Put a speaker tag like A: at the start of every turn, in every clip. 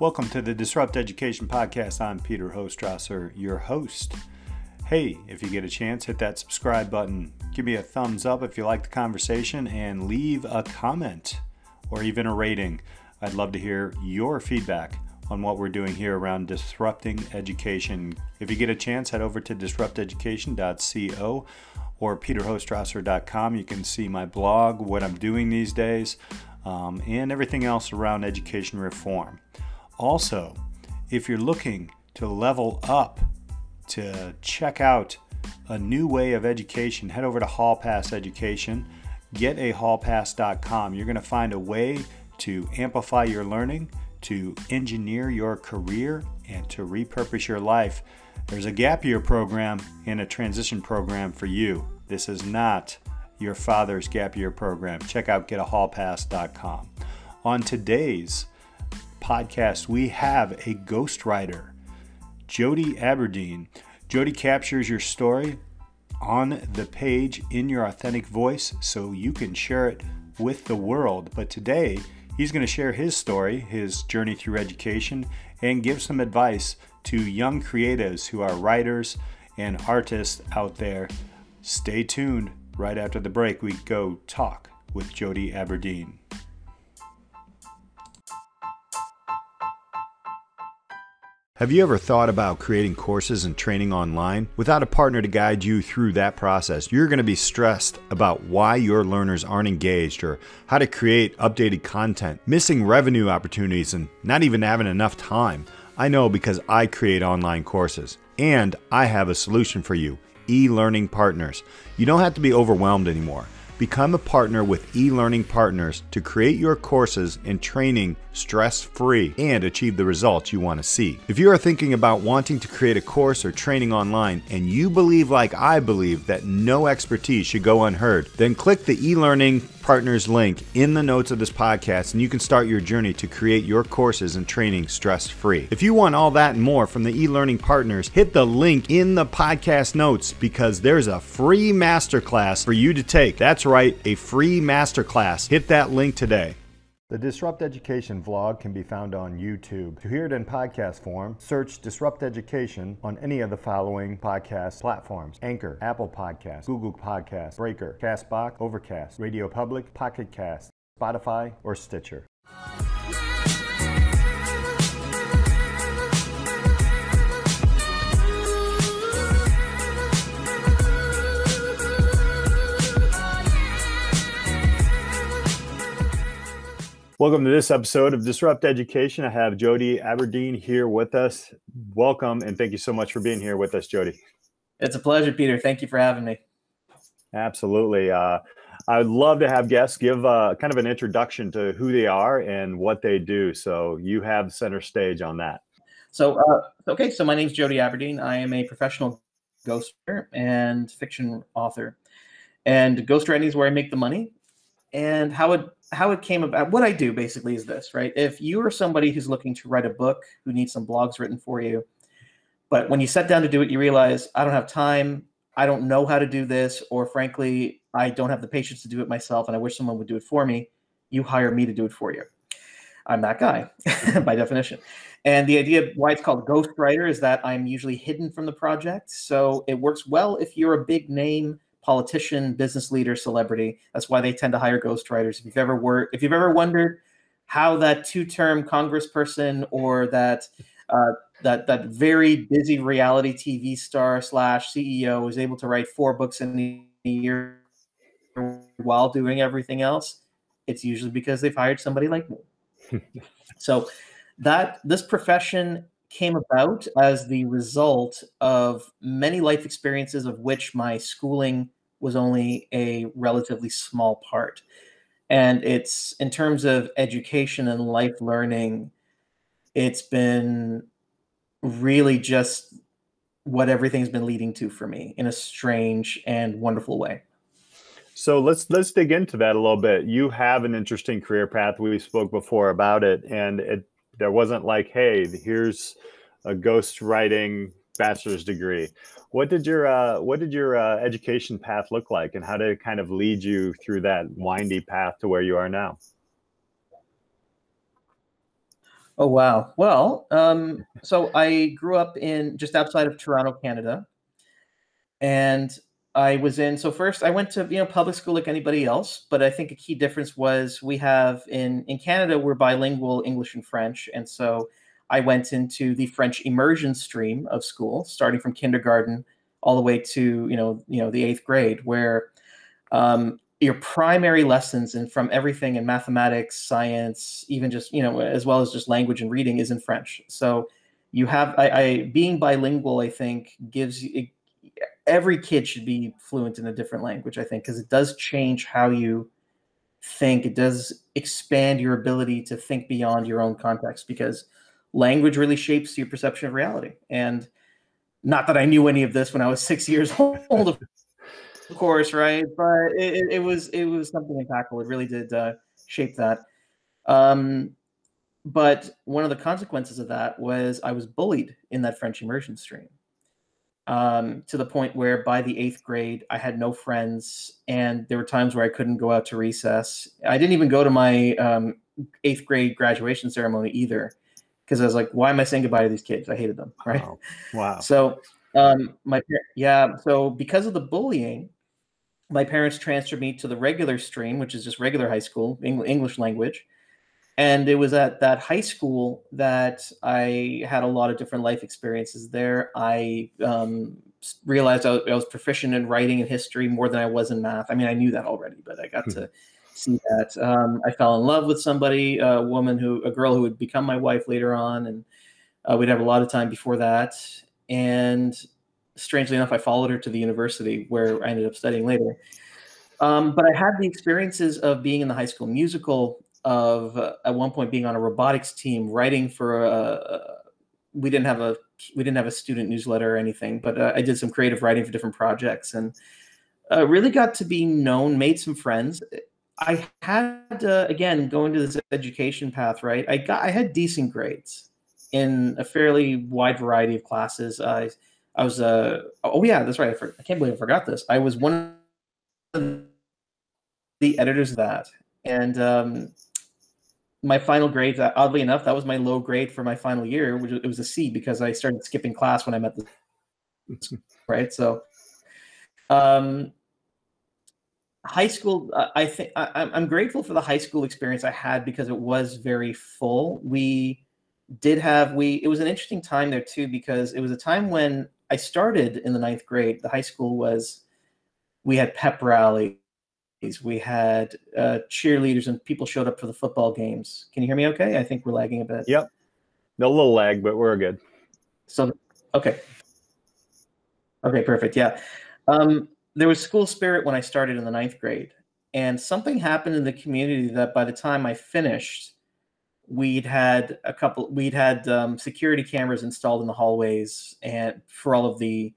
A: Welcome to the Disrupt Education Podcast. I'm Peter Hostrawser, your host. Hey, if you get a chance, hit that subscribe button. Give me a thumbs up if you like the conversation and leave a comment or even a rating. I'd love to hear your feedback on what we're doing here around disrupting education. If you get a chance, head over to disrupteducation.co or peterhostrawser.com. You can see my blog, what I'm doing these days, um, and everything else around education reform. Also, if you're looking to level up, to check out a new way of education, head over to Hall Pass Education, getahallpass.com. You're going to find a way to amplify your learning, to engineer your career, and to repurpose your life. There's a gap year program and a transition program for you. This is not your father's gap year program. Check out getahallpass.com. On today's podcast, we have a ghostwriter, Jody Aberdeen. Jody captures your story on the page in your authentic voice so you can share it with the world. But today, he's going to share his story, his journey through education, and give some advice to young creatives who are writers and artists out there. Stay tuned. Right after the break, we go talk with Jody Aberdeen. Have you ever thought about creating courses and training online? Without a partner to guide you through that process, you're going to be stressed about why your learners aren't engaged or how to create updated content, missing revenue opportunities, and not even having enough time. I know because I create online courses, and I have a solution for you e learning partners. You don't have to be overwhelmed anymore. Become a partner with eLearning Partners to create your courses and training stress free and achieve the results you want to see. If you are thinking about wanting to create a course or training online and you believe, like I believe, that no expertise should go unheard, then click the eLearning Partners link in the notes of this podcast and you can start your journey to create your courses and training stress free. If you want all that and more from the eLearning Partners, hit the link in the podcast notes because there's a free masterclass for you to take. That's right, a free masterclass. Hit that link today. The Disrupt Education vlog can be found on YouTube. To hear it in podcast form, search Disrupt Education on any of the following podcast platforms Anchor, Apple Podcasts, Google Podcasts, Breaker, Castbox, Overcast, Radio Public, Pocket Cast, Spotify, or Stitcher. Welcome to this episode of Disrupt Education. I have Jody Aberdeen here with us. Welcome and thank you so much for being here with us, Jody.
B: It's a pleasure, Peter. Thank you for having me.
A: Absolutely. Uh, I'd love to have guests give uh, kind of an introduction to who they are and what they do. So you have center stage on that.
B: So, uh, okay. So my name is Jody Aberdeen. I am a professional ghostwriter and fiction author. And ghostwriting is where I make the money. And how it how it came about what i do basically is this right? If you are somebody who's looking to write a book who needs some blogs written for you but when you sit down to do it you realize i don't have time. I don't know how to do this or frankly i don't have the patience to do it myself and i wish someone would do it for me you hire me to do it for you. I'm that guy by definition. And the idea why it's called ghostwriter is that i'm usually hidden from the project so it works well if you're a big name politician, business leader, celebrity. That's why they tend to hire ghostwriters. If you've ever worked, if you've ever wondered how that two-term congressperson or that uh, that that very busy reality TV star slash CEO is able to write four books in a year while doing everything else, it's usually because they've hired somebody like me. so that this profession came about as the result of many life experiences of which my schooling was only a relatively small part. And it's in terms of education and life learning, it's been really just what everything's been leading to for me in a strange and wonderful way.
A: So let's let's dig into that a little bit. You have an interesting career path. We spoke before about it, and it there wasn't like, hey, here's a ghost writing bachelor's degree. What did your uh, what did your uh, education path look like, and how did it kind of lead you through that windy path to where you are now?
B: Oh wow. Well, um, so I grew up in just outside of Toronto, Canada, and I was in. So first, I went to you know public school like anybody else, but I think a key difference was we have in in Canada we're bilingual English and French, and so I went into the French immersion stream of school, starting from kindergarten all the way to you know you know the eighth grade, where um, your primary lessons and from everything in mathematics, science, even just you know as well as just language and reading is in French. So you have I, I being bilingual, I think gives you. Every kid should be fluent in a different language. I think because it does change how you think. It does expand your ability to think beyond your own context because language really shapes your perception of reality. And not that I knew any of this when I was six years old, of course, right? But it, it, was it was something impactful. It really did uh, shape that. Um, but one of the consequences of that was I was bullied in that French immersion stream. Um, to the point where by the eighth grade, I had no friends, and there were times where I couldn't go out to recess. I didn't even go to my um, eighth grade graduation ceremony either, because I was like, "Why am I saying goodbye to these kids? I hated them." Right?
A: Wow. wow.
B: So, um, my yeah, so because of the bullying, my parents transferred me to the regular stream, which is just regular high school, English language. And it was at that high school that I had a lot of different life experiences there. I um, realized I was, I was, proficient in writing and history more than I was in math. I mean, I knew that already, but I got to see that. Um, I fell in love with somebody, a woman who, a girl who would become my wife later on. And uh, we'd have a lot of time before that. And strangely enough, I followed her to the university where I ended up studying later. Um, but I had the experiences of being in the high school musical, of uh, at one point being on a robotics team, writing for a, we didn't have a we didn't have a student newsletter or anything, but uh, I did some creative writing for different projects and uh, really got to be known, made some friends. I had uh, again going to this education path, right? I got I had decent grades in a fairly wide variety of classes. I I was uh oh yeah, that's right. I, for, I can't believe I forgot this. I was one of the editors of that, and um, my final grades. Uh, oddly enough, that was my low grade for my final year, which it was a C because I started skipping class when I met the right. So, um, high school. Uh, I think I'm grateful for the high school experience I had because it was very full. We did have we. It was an interesting time there too because it was a time when I started in the ninth grade. The high school was, we had pep rallies, we had uh, cheerleaders, and people showed up for the football games. Can you hear me okay? I think we're lagging a bit.
A: Yep. A little lag, but we're good.
B: So, okay. Okay, perfect. Yeah. Um, there was school spirit when I started in the ninth grade. And something happened in the community that by the time I finished, we'd had a couple we'd had um, security cameras installed in the hallways and for all of the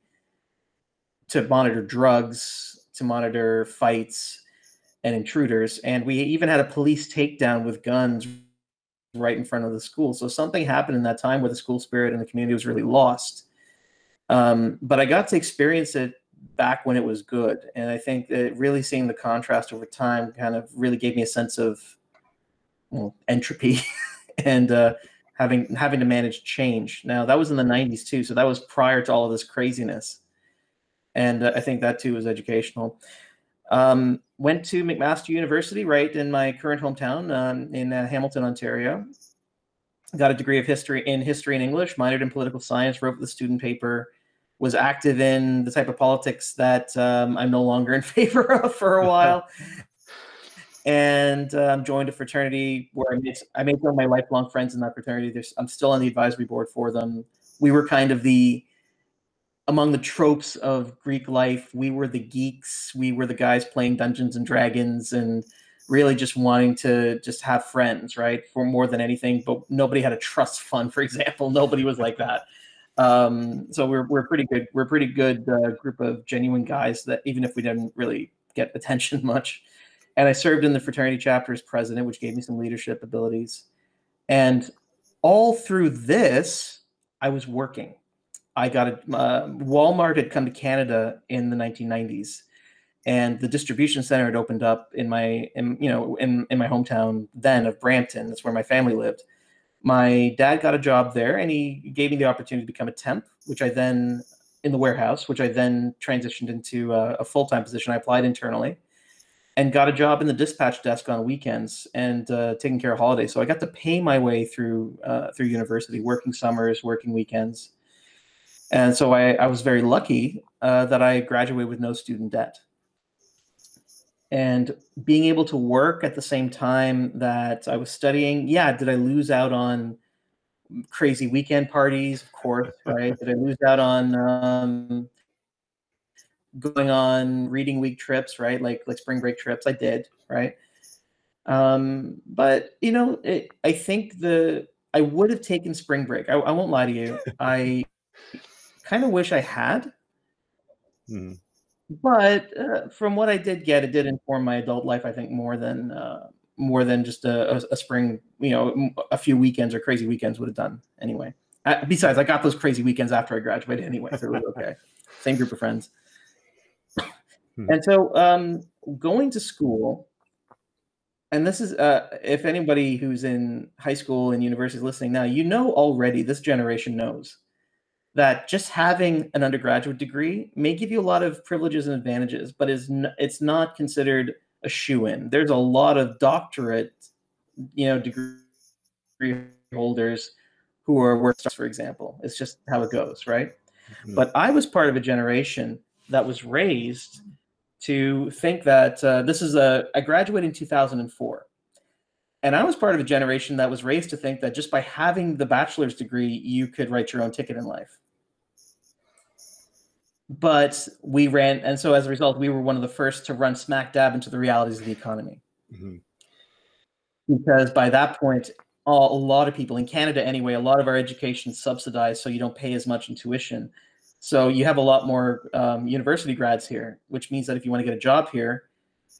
B: to monitor drugs to monitor fights and intruders and we even had a police takedown with guns right in front of the school so something happened in that time where the school spirit and the community was really lost um, but i got to experience it back when it was good and i think that really seeing the contrast over time kind of really gave me a sense of well, entropy and uh, having having to manage change. Now that was in the '90s too, so that was prior to all of this craziness, and uh, I think that too was educational. Um, went to McMaster University, right in my current hometown um, in uh, Hamilton, Ontario. Got a degree of history in history and English, minored in political science, wrote the student paper, was active in the type of politics that um, I'm no longer in favor of for a while, and um, joined a fraternity where I made I made some of my lifelong friends in that fraternity. There's, I'm still on the advisory board for them. We were kind of the among the tropes of Greek life. We were the geeks. We were the guys playing Dungeons and Dragons and really just wanting to just have friends, right? For more than anything, but nobody had a trust fund, for example. Nobody was like that. Um, so we're we're pretty good. We're a pretty good uh, group of genuine guys that even if we didn't really get attention much, and I served in the fraternity chapter as president, which gave me some leadership abilities. And all through this, I was working. I got a uh, Walmart had come to Canada in the 1990s, and the distribution center had opened up in my, in, you know, in in my hometown then of Brampton. That's where my family lived. My dad got a job there, and he gave me the opportunity to become a temp, which I then in the warehouse, which I then transitioned into a, a full time position. I applied internally and got a job in the dispatch desk on weekends and uh, taking care of holidays. So I got to pay my way through uh, through university, working summers, working weekends, and so I, I was very lucky uh, that I graduated with no student debt. And being able to work at the same time that I was studying, yeah, did I lose out on crazy weekend parties? Of course, right? did I lose out on um, going on reading week trips, right? Like like spring break trips. I did, right? Um, but you know, it, I think the I would have taken spring break. I, I won't lie to you. I kind of wish I had. Hmm. But uh, from what I did get, it did inform my adult life. I think more than uh, more than just a, a, a, spring, you know, a few weekends or crazy weekends would have done anyway. Uh, besides, I got those crazy weekends after I graduated anyway, so it was okay. Same group of friends. Hmm. And so um, going to school, and this is uh, if anybody who's in high school and university is listening now, you know already this generation knows that just having an undergraduate degree may give you a lot of privileges and advantages, but is n- it's not considered a shoo in. There's a lot of doctorate, you know, degree holders who are work for example. It's just how it goes, right? Mm-hmm. But I was part of a generation that was raised to think that uh, this is a I graduated in 2004. And I was part of a generation that was raised to think that just by having the bachelor's degree, you could write your own ticket in life. But we ran, and so as a result, we were one of the first to run smack dab into the realities of the economy. Mm-hmm. Because by that point, a lot of people in Canada, anyway, a lot of our education subsidized, so you don't pay as much in tuition. So you have a lot more um, university grads here, which means that if you want to get a job here,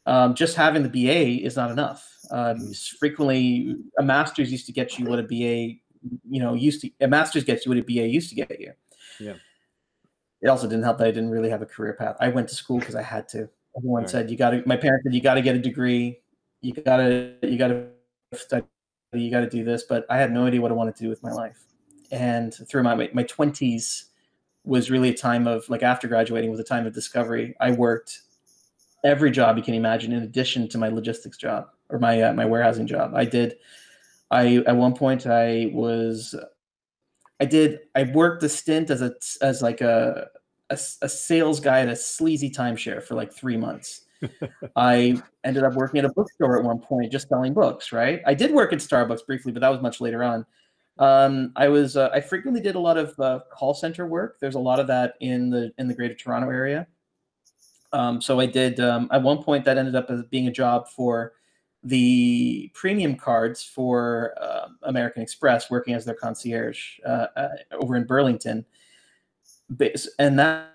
B: um, just having the BA is not enough. Um, mm-hmm. frequently, a master's used to get you what a BA, you know, used to. A master's gets you what a BA used to get you.
A: Yeah.
B: It also didn't help that I didn't really have a career path. I went to school because I had to. Everyone right. said you got to. My parents said you got to get a degree. You got to. You got to study. You got to do this. But I had no idea what I wanted to do with my life. And through my my twenties was really a time of like after graduating was a time of discovery. I worked every job you can imagine in addition to my logistics job or my uh, my warehousing job. I did. I at one point I was. I did. I worked a stint as a as like a a, a sales guy at a sleazy timeshare for like three months. I ended up working at a bookstore at one point, just selling books. Right. I did work at Starbucks briefly, but that was much later on. Um, I was uh, I frequently did a lot of uh, call center work. There's a lot of that in the in the Greater Toronto area. Um, so I did um, at one point that ended up as being a job for the premium cards for uh, American Express, working as their concierge uh, uh, over in Burlington. And that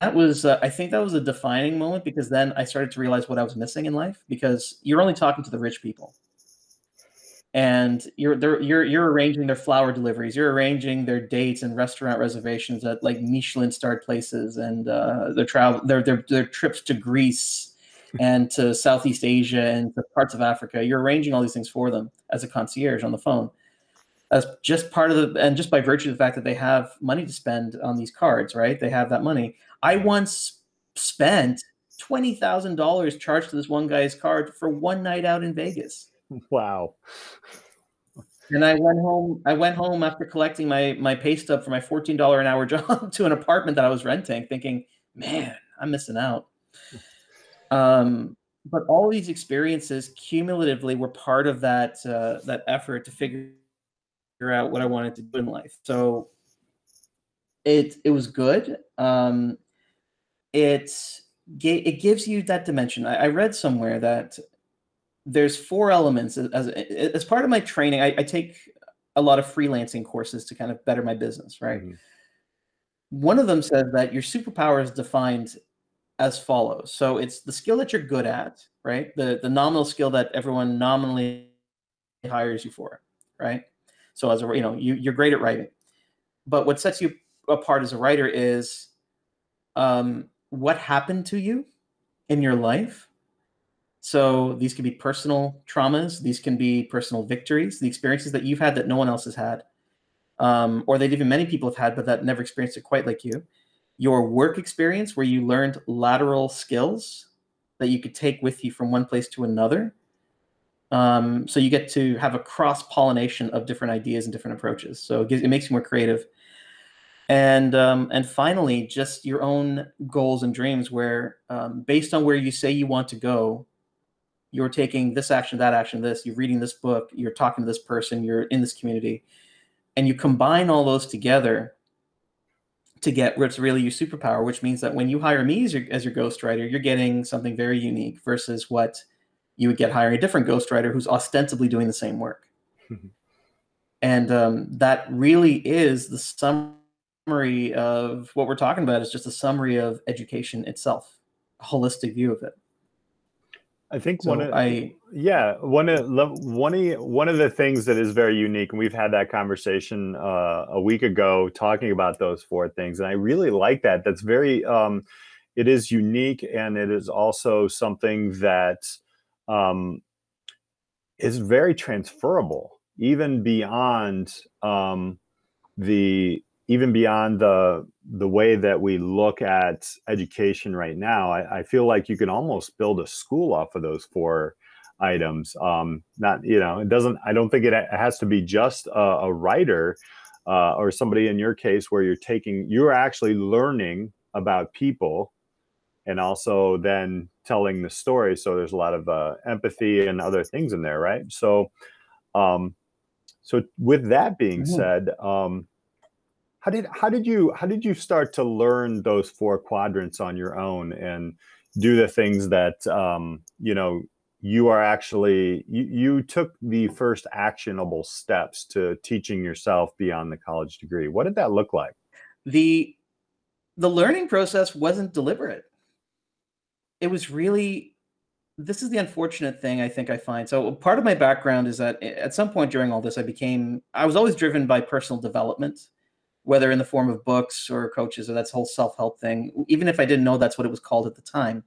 B: that was uh, I think that was a defining moment because then I started to realize what I was missing in life because you're only talking to the rich people and you're you're you're arranging their flower deliveries you're arranging their dates and restaurant reservations at like michelin starred places and uh, their travel their, their their trips to greece and to southeast asia and to parts of africa you're arranging all these things for them as a concierge on the phone as just part of the and just by virtue of the fact that they have money to spend on these cards right they have that money i once spent $20000 charged to this one guy's card for one night out in vegas
A: Wow.
B: And I went home. I went home after collecting my my pay stub for my fourteen dollar an hour job to an apartment that I was renting, thinking, "Man, I'm missing out." Um, but all these experiences cumulatively were part of that uh, that effort to figure out what I wanted to do in life. So it it was good. Um, it it gives you that dimension. I, I read somewhere that there's four elements as as part of my training. I, I, take a lot of freelancing courses to kind of better my business. Right. Mm-hmm. One of them says that your superpower is defined as follows. So it's the skill that you're good at, right? The the nominal skill that everyone nominally hires you for, right? So as a you know you you're great at writing, but what sets you apart as a writer is um, what happened to you in your life So these can be personal traumas, these can be personal victories, the experiences that you've had that no one else has had, um, or that even many people have had, but that never experienced it quite like you. Your work experience, where you learned lateral skills that you could take with you from one place to another. Um, so you get to have a cross pollination of different ideas and different approaches. So it, gives, it makes you more creative. And um, and finally, just your own goals and dreams, where um, based on where you say you want to go, you're taking this action, that action, this. You're reading this book. You're talking to this person. You're in this community, and you combine all those together to get what's really your superpower, which means that when you hire me as your, as your ghostwriter, you're getting something very unique versus what you would get hiring a different ghostwriter who's ostensibly doing the same work. and um, that really is the summary of what we're talking about is just a summary of education itself, a holistic view of it.
A: I think so one of I yeah one of one of one of the things that is very unique, and we've had that conversation uh, a week ago talking about those four things, and I really like that. That's very um, it is unique, and it is also something that um, is very transferable, even beyond um, the even beyond the the way that we look at education right now, I, I, feel like you can almost build a school off of those four items. Um, not you know, it doesn't. I don't think it has to be just a, a writer uh, or somebody in your case where you're taking you're actually learning about people and also then telling the story. So there's a lot of uh, empathy and other things in there, right? So, um, so with that being mm-hmm. said. Um, how did how did you how did you start to learn those four quadrants on your own and do the things that um, you know you are actually you, you took the first actionable steps to teaching yourself beyond the college degree? What did that look like?
B: The the learning process wasn't deliberate. It was really this is the unfortunate thing i think i find. So part of my background is that at some point during all this i became i was always driven by personal development whether in the form of books or coaches or that's whole self-help thing even if i didn't know that's what it was called at the time.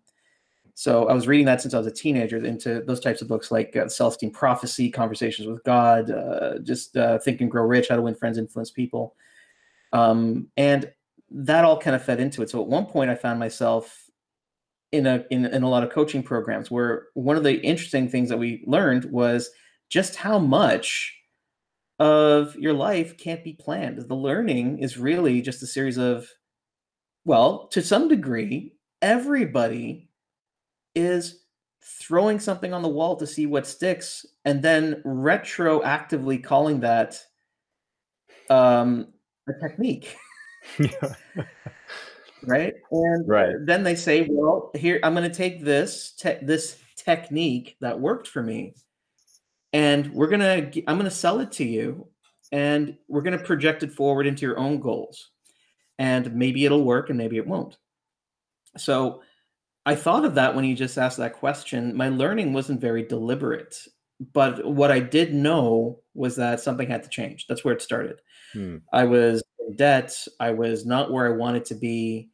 B: So i was reading that since i was a teenager into those types of books like uh, celestine prophecy conversations with god uh, just uh, think and grow rich how to win friends influence people. Um, and that all kind of fed into it. So at one point i found myself in a in, in a lot of coaching programs where one of the interesting things that we learned was just how much of your life can't be planned. The learning is really just a series of, well, to some degree, everybody is throwing something on the wall to see what sticks and then retroactively calling that um, a technique. right and
A: right
B: then they say well here i'm going to take this te- this technique that worked for me and we're gonna i'm gonna sell it to you and we're gonna project it forward into your own goals. And maybe it'll work and maybe it won't. So i thought of that when you just asked that question. My learning wasn't very deliberate but what i did know was that something had to change. That's where it started. Hmm. i was in debt. I was not where i wanted to be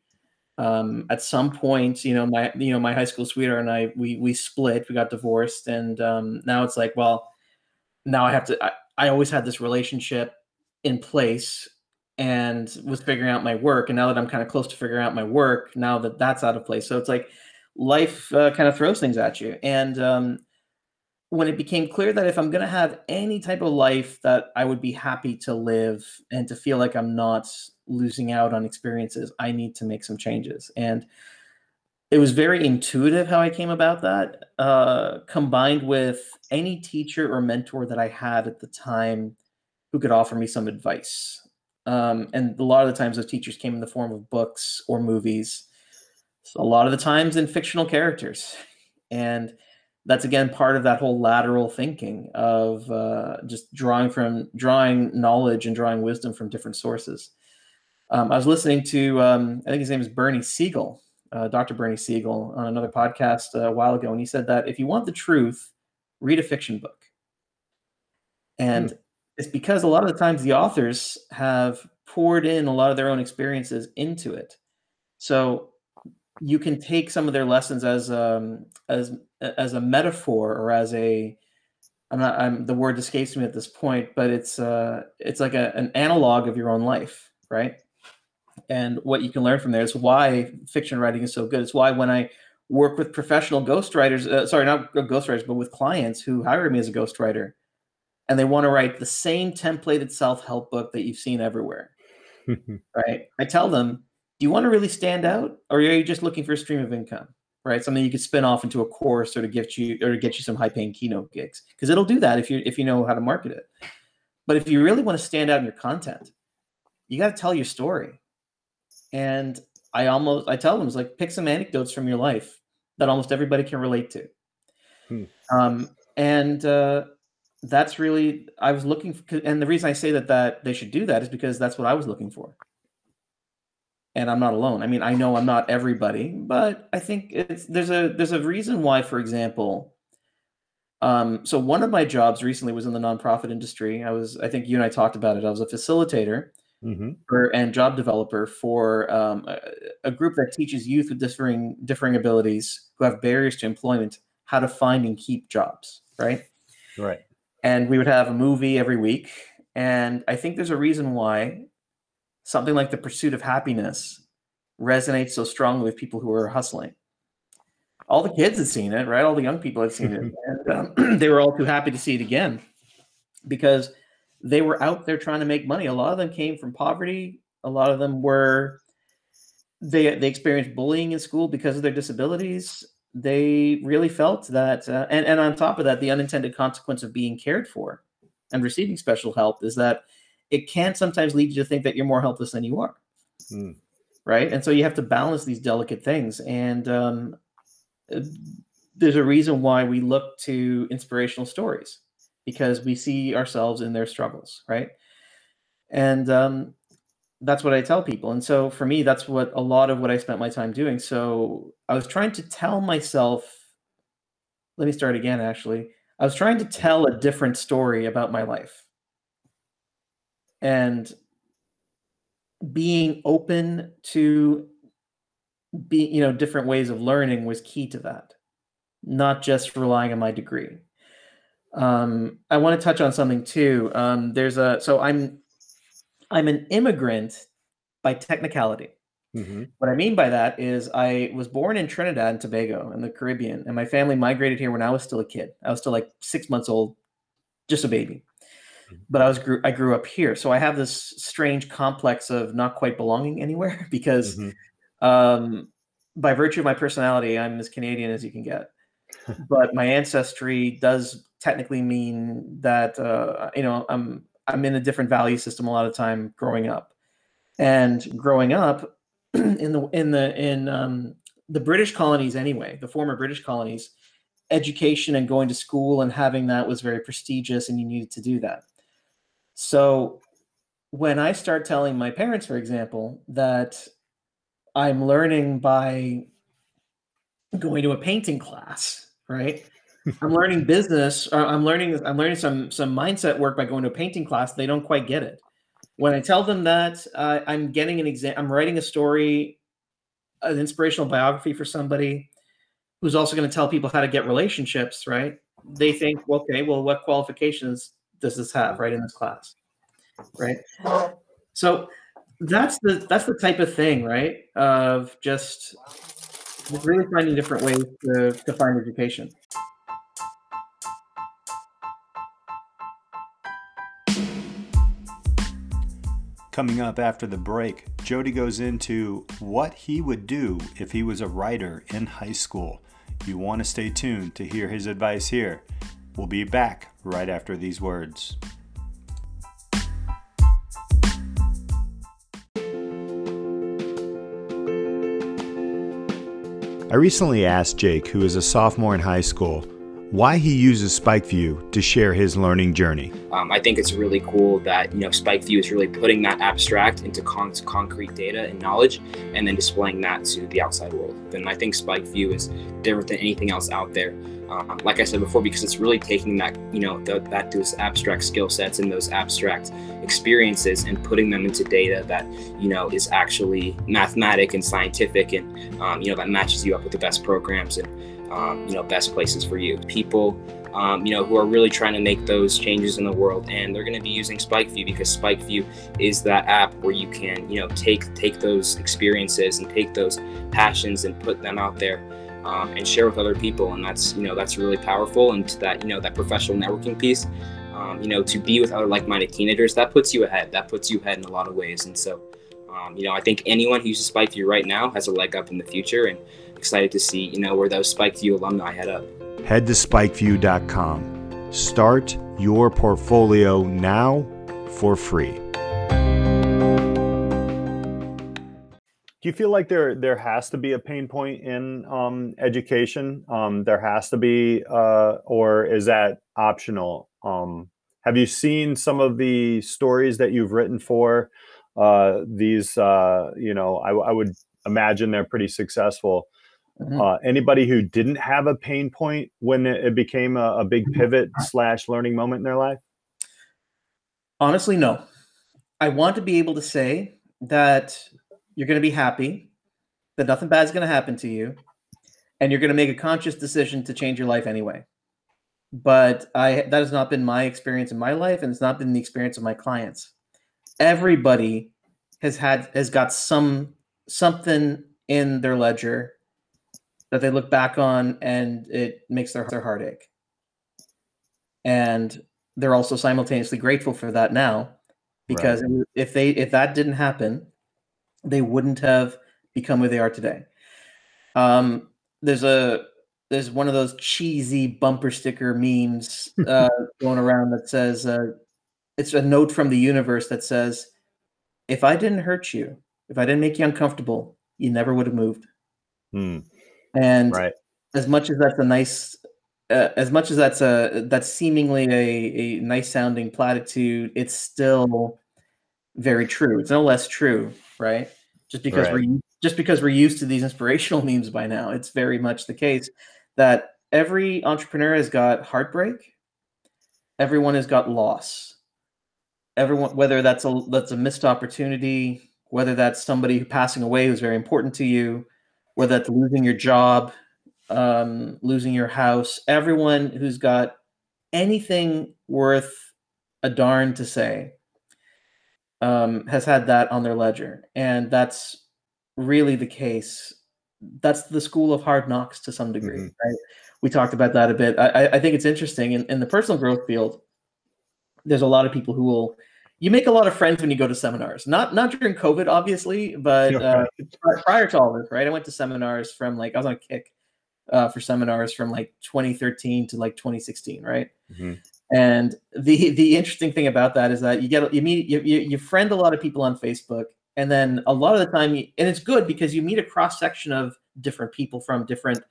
B: um, at some point, you know, my you know my high school sweetheart and I we we split, we got divorced, and um, now it's like, well, now I have to. I, I always had this relationship in place and was figuring out my work, and now that I'm kind of close to figuring out my work, now that that's out of place, so it's like life uh, kind of throws things at you, and um, when it became clear that if I'm going to have any type of life that I would be happy to live and to feel like I'm not losing out on experiences, I need to make some changes. And it was very intuitive how I came about that, uh, combined with any teacher or mentor that I had at the time who could offer me some advice. Um, and a lot of the times, those teachers came in the form of books or movies. So a lot of the times in fictional characters. And that's again part of that whole lateral thinking of uh, just drawing from drawing knowledge and drawing wisdom from different sources. Um, I was listening to um, I think his name is Bernie Siegel, uh, Dr. Bernie Siegel, on another podcast uh, a while ago, and he said that if you want the truth, read a fiction book. And mm. it's because a lot of the times the authors have poured in a lot of their own experiences into it. So you can take some of their lessons as um, as as a metaphor or as a I'm not I'm the word escapes me at this point, but it's uh it's like a, an analog of your own life, right? And what you can learn from there is why fiction writing is so good. It's why when I work with professional ghostwriters, uh, sorry, not ghostwriters, but with clients who hire me as a ghostwriter, and they want to write the same templated self-help book that you've seen everywhere, right? I tell them, do you want to really stand out, or are you just looking for a stream of income? right? Something you could spin off into a course or to get you or to get you some high paying keynote gigs because it'll do that if you if you know how to market it. But if you really want to stand out in your content, you got to tell your story. And I almost I tell them it's like pick some anecdotes from your life that almost everybody can relate to. Hmm. Um, and uh, that's really I was looking for, and the reason I say that that they should do that is because that's what I was looking for and I'm not alone. I mean, I know I'm not everybody, but I think it's there's a there's a reason why, for example, um, so one of my jobs recently was in the nonprofit industry. I was, I think you and I talked about it. I was a facilitator mm-hmm. for, and job developer for um, a, a, group that teaches youth with differing differing abilities who have barriers to employment how to find and keep jobs. Right.
A: Right.
B: And we would have a movie every week, and I think there's a reason why something like the pursuit of happiness resonates so strongly with people who are hustling. All the kids had seen it, right? All the young people had seen it, and um, they were all too happy to see it again because they were out there trying to make money. A lot of them came from poverty. A lot of them were they they experienced bullying in school because of their disabilities. They really felt that, uh, and and on top of that, the unintended consequence of being cared for and receiving special help is that it can sometimes lead you to think that you're more helpless than you are. Mm. Right. And so you have to balance these delicate things. And um, uh, there's a reason why we look to inspirational stories because we see ourselves in their struggles. Right. And um, that's what I tell people. And so for me, that's what a lot of what I spent my time doing. So I was trying to tell myself, let me start again, actually. I was trying to tell a different story about my life and being open to be you know different ways of learning was key to that not just relying on my degree um, i want to touch on something too um, there's a so i'm i'm an immigrant by technicality mm-hmm. what i mean by that is i was born in trinidad and tobago in the caribbean and my family migrated here when i was still a kid i was still like six months old just a baby but I was grew I grew up here, so I have this strange complex of not quite belonging anywhere because, mm-hmm. um, by virtue of my personality, I'm as Canadian as you can get. but my ancestry does technically mean that uh, you know I'm I'm in a different value system a lot of time growing up, and growing up in the in the in um, the British colonies anyway, the former British colonies, education and going to school and having that was very prestigious, and you needed to do that. So when I start telling my parents, for example, that I'm learning by going to a painting class, right? I'm learning business, or I'm learning I'm learning some some mindset work by going to a painting class. They don't quite get it. When I tell them that uh, I'm getting an exam, I'm writing a story, an inspirational biography for somebody who's also going to tell people how to get relationships, right? They think, okay, well, what qualifications does this have right in this class right so that's the that's the type of thing right of just really finding different ways to, to find education
A: Coming up after the break, Jody goes into what he would do if he was a writer in high school. You want to stay tuned to hear his advice here. We'll be back right after these words. I recently asked Jake, who is a sophomore in high school, why he uses SpikeView to share his learning journey.
C: Um, I think it's really cool that you know SpikeView is really putting that abstract into con- concrete data and knowledge, and then displaying that to the outside world. And I think SpikeView is different than anything else out there. Um, like I said before, because it's really taking that you know the, that those abstract skill sets and those abstract experiences and putting them into data that you know is actually mathematic and scientific, and um, you know that matches you up with the best programs and um, you know best places for you. People um, you know, who are really trying to make those changes in the world, and they're going to be using SpikeView because SpikeView is that app where you can, you know, take take those experiences and take those passions and put them out there um, and share with other people, and that's you know that's really powerful. And to that you know that professional networking piece, um, you know, to be with other like-minded teenagers, that puts you ahead. That puts you ahead in a lot of ways, and so. Um, you know, I think anyone who uses SpikeView right now has a leg up in the future, and excited to see, you know, where those SpikeView alumni head up.
A: Head to spikeview.com. Start your portfolio now for free. Do you feel like there there has to be a pain point in um, education? Um, there has to be, uh, or is that optional? Um, have you seen some of the stories that you've written for uh, these? Uh, you know, I, I would imagine they're pretty successful. Mm-hmm. Uh, anybody who didn't have a pain point when it, became a, a, big pivot slash learning moment in their life?
B: Honestly, no. I want to be able to say that you're going to be happy, that nothing bad is going to happen to you, and you're going to make a conscious decision to change your life anyway. But I that has not been my experience in my life, and it's not been the experience of my clients. Everybody has had has got some something in their ledger that they look back on and it makes their, their heart ache. And they're also simultaneously grateful for that now because right. if they if that didn't happen, they wouldn't have become who they are today. Um, there's a there's one of those cheesy bumper sticker memes uh, going around that says uh, it's a note from the universe that says, "If I didn't hurt you, if I didn't make you uncomfortable, you never would have moved."
A: Hmm.
B: And
A: right.
B: as much as that's a nice, uh, as much as that's a that's seemingly a, a nice sounding platitude, it's still very true. It's no less true, right? Just because right. we're just because we're used to these inspirational memes by now, it's very much the case that every entrepreneur has got heartbreak. Everyone has got loss. Everyone, whether that's a that's a missed opportunity, whether that's somebody passing away who's very important to you, whether that's losing your job, um, losing your house, everyone who's got anything worth a darn to say um, has had that on their ledger. And that's really the case. That's the school of hard knocks to some degree, mm-hmm. right? We talked about that a bit. I, I think it's interesting in, in the personal growth field. There's a lot of people who will you make a lot of friends when you go to seminars. Not not during COVID, obviously, but uh, prior to all this, right? I went to seminars from like I was on a kick uh, for seminars from like 2013 to like 2016, right? Mm-hmm. And the the interesting thing about that is that you get you meet you, you, you friend a lot of people on Facebook, and then a lot of the time, you, and it's good because you meet a cross section of different people from different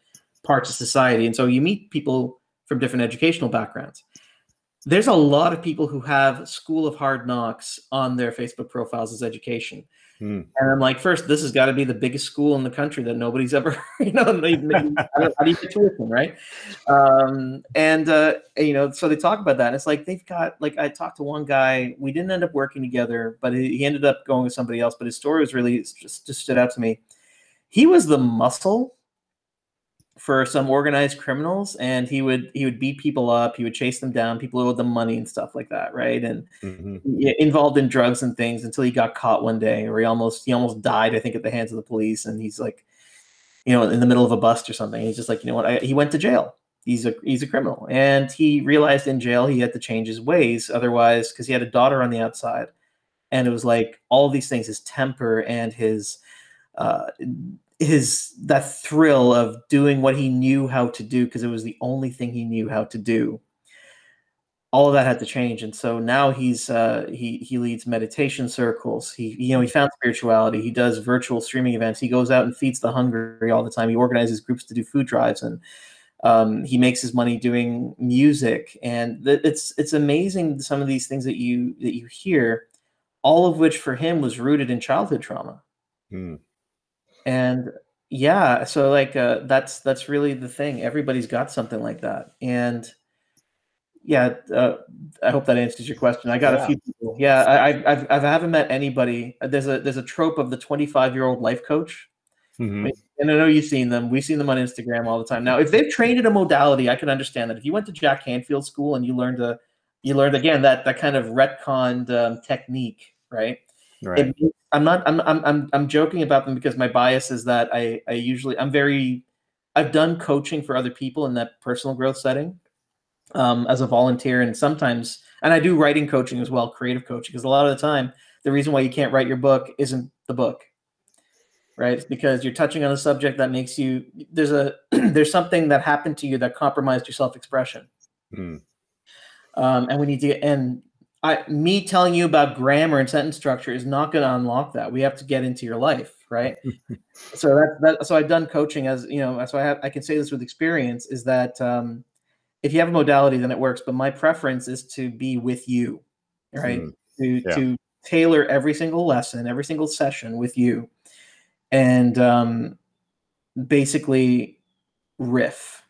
B: parts of society, and so you meet people from different educational backgrounds there's a lot of people who have School of Hard Knocks on their Facebook profiles as education. Hmm. And I'm like, first, this has got to be the biggest school in the country that nobody's ever, you know, how do you get tuition, right? Um, and uh, you know, so they talk about that. And it's like they've got, like, I talked to one guy. We didn't end up working together, but he, he ended up going with somebody else. But his story was really just just stood out to me. He was the muscle for some organized criminals and he would he would beat people up he would chase them down people owed them money and stuff like that right? And mm-hmm. involved in drugs and things until he got caught one day or he almost he almost died i think at the hands of the police and he's like you know in the middle of a bust or something. He's just like you know what? I, he went to jail. He's a he's a criminal. And he realized in jail he had to change his ways otherwise because he had a daughter on the outside. And it was like all these things his temper and his uh, his that thrill of doing what he knew how to do because it was the only thing he knew how to do. All of that had to change and so now he's uh, he he leads meditation circles. He you know he found spirituality. He does virtual streaming events. He goes out and feeds the hungry all the time. He organizes groups to do food drives and Um, he makes his money doing music, and th- it's it's amazing some of these things that you that you hear, all of which for him was rooted in childhood trauma.
A: Hmm.
B: And yeah, so like uh, that's that's really the thing. Everybody's got something like that, and yeah, uh, I hope that answers your question. I got
A: Yeah.
B: a few people. Yeah, I, I I've, I haven't met anybody. There's a there's a trope of the 25 year old life coach,
A: Mhm.
B: and I know you've seen them. We've seen them on Instagram all the time. Now, if they've trained in a modality, I can understand that. If you went to Jack Canfield School and you learned a, you learned again that that kind of retconned um, technique, right?
A: Right.
B: It I'm not. I'm, I'm. I'm. I'm joking about them because my bias is that I. I usually. I'm very. I've done coaching for other people in that personal growth setting, um, as a volunteer, and sometimes, and I do writing coaching as well, creative coaching, because a lot of the time, the reason why you can't write your book isn't the book, right? It's because you're touching on a subject that makes you. There's a. there's something that happened to you that compromised your self-expression
A: Hmm.
B: um, and we need to get and I, me telling you about grammar and sentence structure is not going to unlock that. We have to get into your life, right? so that, that so I've done coaching as you know, so I have I can say this with experience is that um, if you have a modality, then it works. But my preference is to be with you, right?
A: Mm,
B: to
A: yeah.
B: to tailor every single lesson, every single session with you, and um, basically riff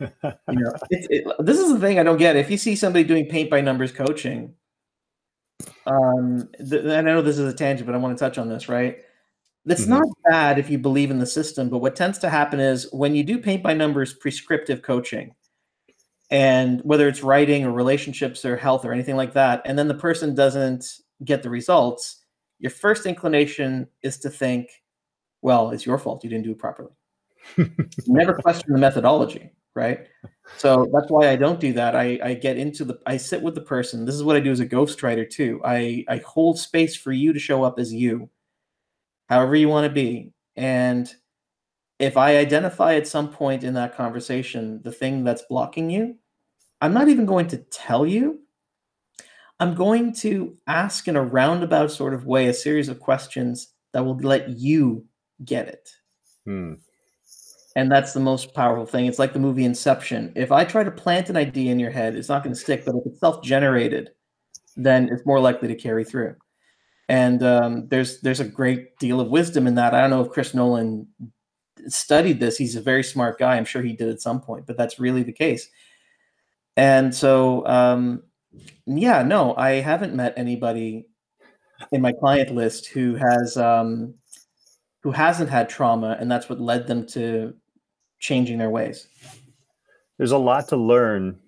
B: you know, it, this is the thing I don't get. If you see somebody doing paint by numbers coaching, um, th- and I know this is a tangent, but I want to touch on this. Right, it's
A: Mhm.
B: not bad if you believe in the system, but what tends to happen is when you do paint by numbers prescriptive coaching, and whether it's writing or relationships or health or anything like that, and then the person doesn't get the results, your first inclination is to think, "Well, it's your fault. You didn't do it properly." never question the methodology right? So that's why i don't do that. I i get into the i sit with the person. This is what i do as a ghostwriter too. I i hold space for you to show up as you however you want to be. And if i identify at some point in that conversation the thing that's blocking you i'm not even going to tell you. I'm going to ask in a roundabout sort of way a series of questions that will let you get it.
A: Hmm.
B: And that's the most powerful thing. It's like the movie Inception. If I try to plant an idea in your head, it's not going to stick. But if it's self-generated, then it's more likely to carry through. And um, there's there's a great deal of wisdom in that. I don't know if Chris Nolan studied this. He's a very smart guy. I'm sure he did at some point, but that's really the case. And so, um, yeah, no, I haven't met anybody in my client list who has um, who hasn't had trauma, and that's what led them to changing their ways.
A: There's a lot to learn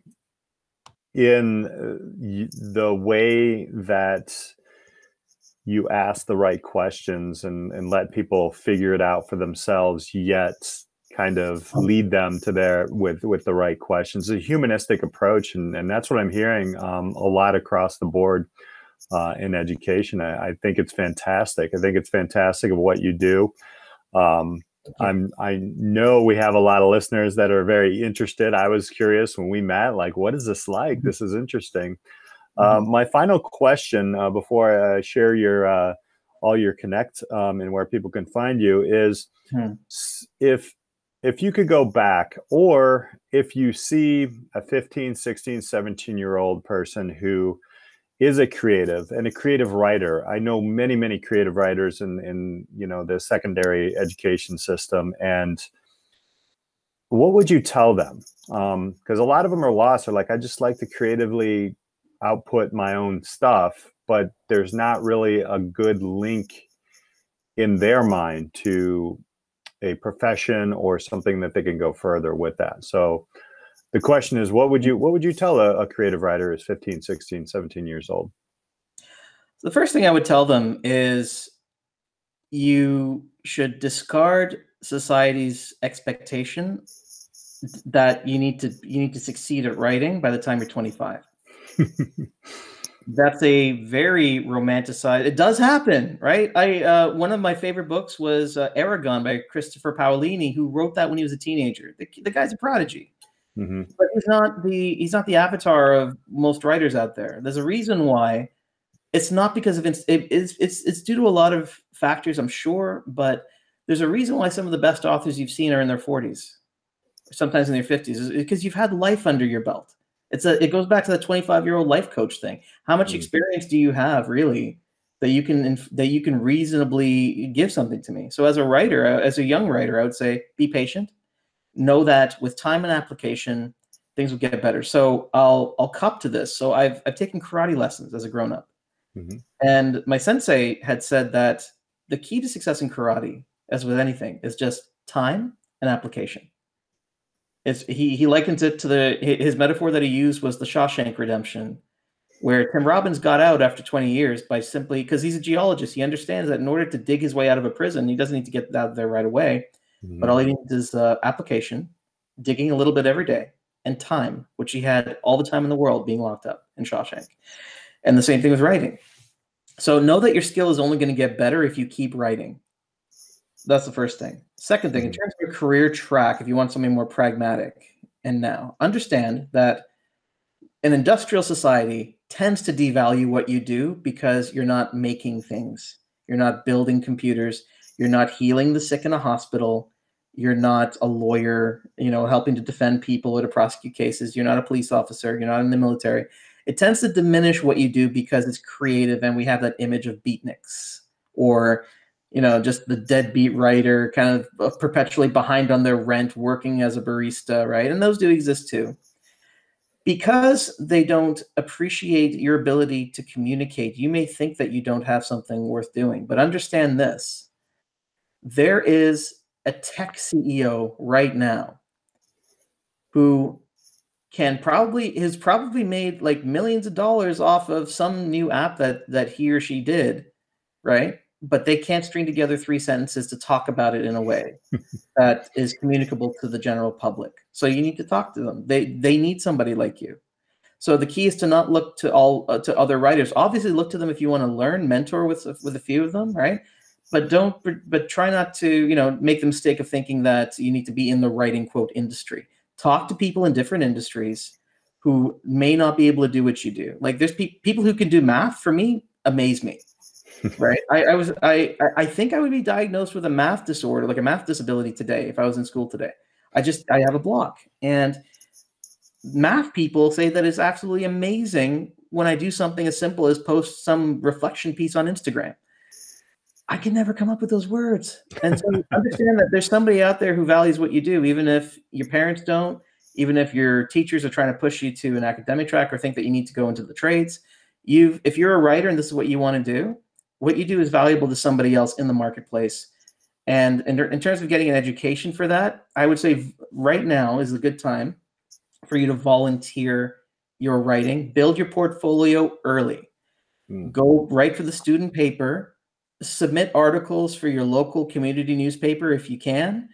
A: in uh, the way that you ask the right questions and, and let people figure it out for themselves, yet kind of lead them to there with with the right questions. it's A humanistic approach, and, and that's what I'm hearing um, a lot across the board uh, in education. I, I think it's fantastic. I think it's fantastic of what you do. Um, I'm I know we have a lot of listeners that are very interested. I was curious when we met, like, what is this like? This is interesting. Uh, my final question uh, before I share your uh, all your connect um, and where people can find you is
B: Hmm.
A: if if you could go back or if you see a 15 16 17 year old person who is a creative and a creative writer. I know many many creative writers in in you know the secondary education system and what would you tell them? Um, because a lot of them are lost. They're like i just like to creatively output my own stuff but there's not really a good link in their mind to a profession or something that they can go further with that. So the question is what would you what would you tell a, a creative writer who's 15 16 17 years old
B: The first thing I would tell them is you should discard society's expectation that you need to you need to succeed at writing by the time you're 25. That's a very romanticized. It does happen, right? I uh, one of my favorite books was uh, Eragon by Christopher Paolini, who wrote that when he was a teenager. The, the guy's a prodigy.
A: Hmm
B: but he's not the he's not the avatar of most writers out there. There's a reason why. It's not because of ins- it, it's it's it's due to a lot of factors, I'm sure, but there's a reason why some of the best authors you've seen are in their 40s, sometimes in their 50s, because you've had life under your belt. It's a it goes back to the 25 year old life coach thing. How much
A: Mm.
B: experience do you have really that you can that you can reasonably give something to me? So as a writer, as a young writer, I would say be patient. Know that with time and application, things will get better. So I'll I'll cop to this. So I've I've taken karate lessons as a grown up,
A: Mhm.
B: and my sensei had said that the key to success in karate, as with anything, is just time and application. It's, he he likens it to the his metaphor that he used was the Shawshank Redemption, where Tim Robbins got out after 20 years by simply because he's a geologist. He understands that in order to dig his way out of a prison, he doesn't need to get out there right away. But all he needs is uh, application, digging a little bit every day, and time, which he had all the time in the world being locked up in Shawshank. And the same thing with writing. So know that your skill is only going to get better if you keep writing. That's the first thing. Second thing, in
A: Mhm.
B: terms of your career track, if you want something more pragmatic and now, understand that an industrial society tends to devalue what you do because you're not making things. You're not building computers. You're not healing the sick in a hospital. You're not a lawyer, you know, helping to defend people or to prosecute cases. You're not a police officer. You're not in the military. It tends to diminish what you do because it's creative and we have that image of beatniks or you know just the deadbeat writer kind of perpetually behind on their rent working as a barista right and those do exist too because they don't appreciate your ability to communicate you may think that you don't have something worth doing but understand this there is a tech ceo right now who can probably has probably made like millions of dollars off of some new app that that he or she did right? But they can't string together three sentences to talk about it in a way that is communicable to the general public. So you need to talk to them. They they need somebody like you. So the key is to not look to all uh, to other writers. Obviously look to them if you want to learn mentor with with a few of them right but don't but try not to you know make the mistake of thinking that you need to be in the writing quote industry. Talk to people in different industries who may not be able to do what you do. Like there's pe- people who can do math for me amaze me right? I, I was I I- i think i would be diagnosed with a math disorder like a math disability today if i was in school today. I just i have a block. And math people say that it's absolutely amazing when i do something as simple as post some reflection piece on instagram i can never come up with those words. And so understand that there's somebody out there who values what you do even if your parents don't even if your teachers are trying to push you to an academic track or think that you need to go into the trades. You've if you're a writer and this is what you want to do what you do is valuable to somebody else in the marketplace. And in, in terms of getting an education for that i would say right now is a good time for you to volunteer your writing. Build your portfolio early.
A: Mm.
B: go write for the student paper submit articles for your local community newspaper if you can.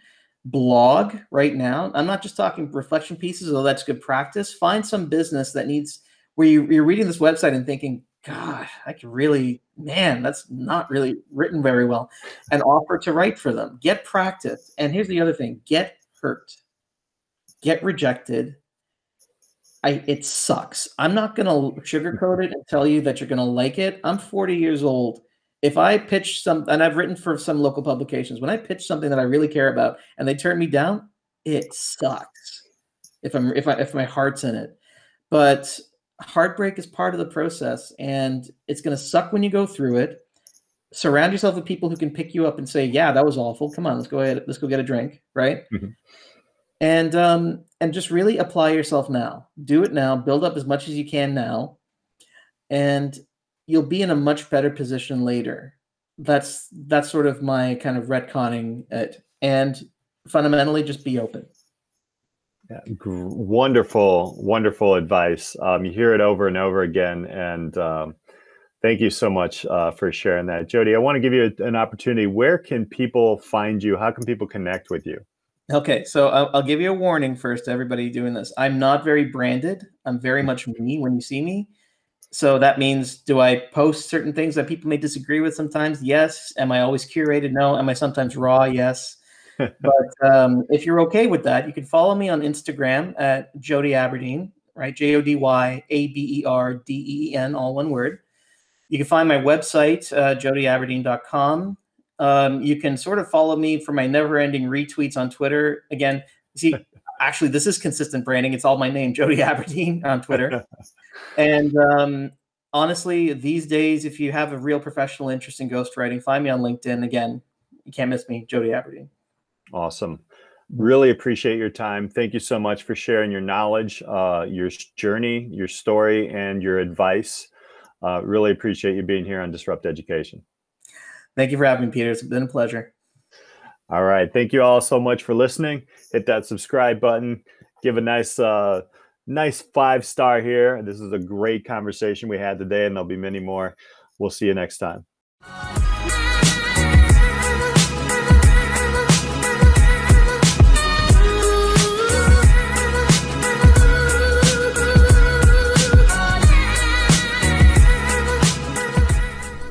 B: Blog right now. I'm not just talking reflection pieces although that's good practice. Find some business that needs where you, you're reading this website and thinking god i could really man that's not really written very well and offer to write for them. Get practice. And here's the other thing. Get hurt. Get rejected. I it sucks. I'm not gonna sugarcoat it and tell you that you're gonna like it. I'm 40 years old. If I pitch some, and I've written for some local publications, when I pitch something that I really care about and they turn me down, it sucks. If I'm if I if my heart's in it, but heartbreak is part of the process, and it's gonna suck when you go through it. Surround yourself with people who can pick you up and say, "Yeah, that was awful. Come on, let's go ahead. Let's go get a drink." Right?
A: Mhm.
B: and um and just really apply yourself now do it now build up as much as you can now and you'll be in a much better position later that's that's sort of my kind of retconning it and fundamentally just be open
A: Yeah, wonderful, wonderful advice. Um, you hear it over and over again, and um, thank you so much uh, for sharing that, Jody. I want to give you an opportunity. Where can people find you? How can people connect with you?
B: okay so I'll, I'll give you a warning first to everybody doing this i'm not very branded i'm very much me when you see me so that means do i post certain things that people may disagree with sometimes? Yes. Am i always curated? No. Am i sometimes raw? Yes. But um, if you're okay with that you can follow me on instagram at jody aberdeen right? J-o-d-y-a-b-e-r-d-e-e-n all one word. You can find my website uh, jodyaberdeen.com um, you can sort of follow me for my never-ending retweets on twitter. Again see actually, this is consistent branding. It's all my name, Jody Aberdeen, on Twitter. and um, honestly, these days, if you have a real professional interest in ghostwriting, find me on LinkedIn. Again, you can't miss me, Jody Aberdeen.
A: Awesome. Really appreciate your time. Thank you so much for sharing your knowledge, uh, your journey, your story, and your advice. Uh, really appreciate you being here on Disrupt Education.
B: Thank you for having me, Peter. It's been a pleasure.
A: All right. Thank you all so much for listening. Hit that subscribe button. Give a nice, uh, nice five star here. This is a great conversation we had today, and there'll be many more. We'll see you next time.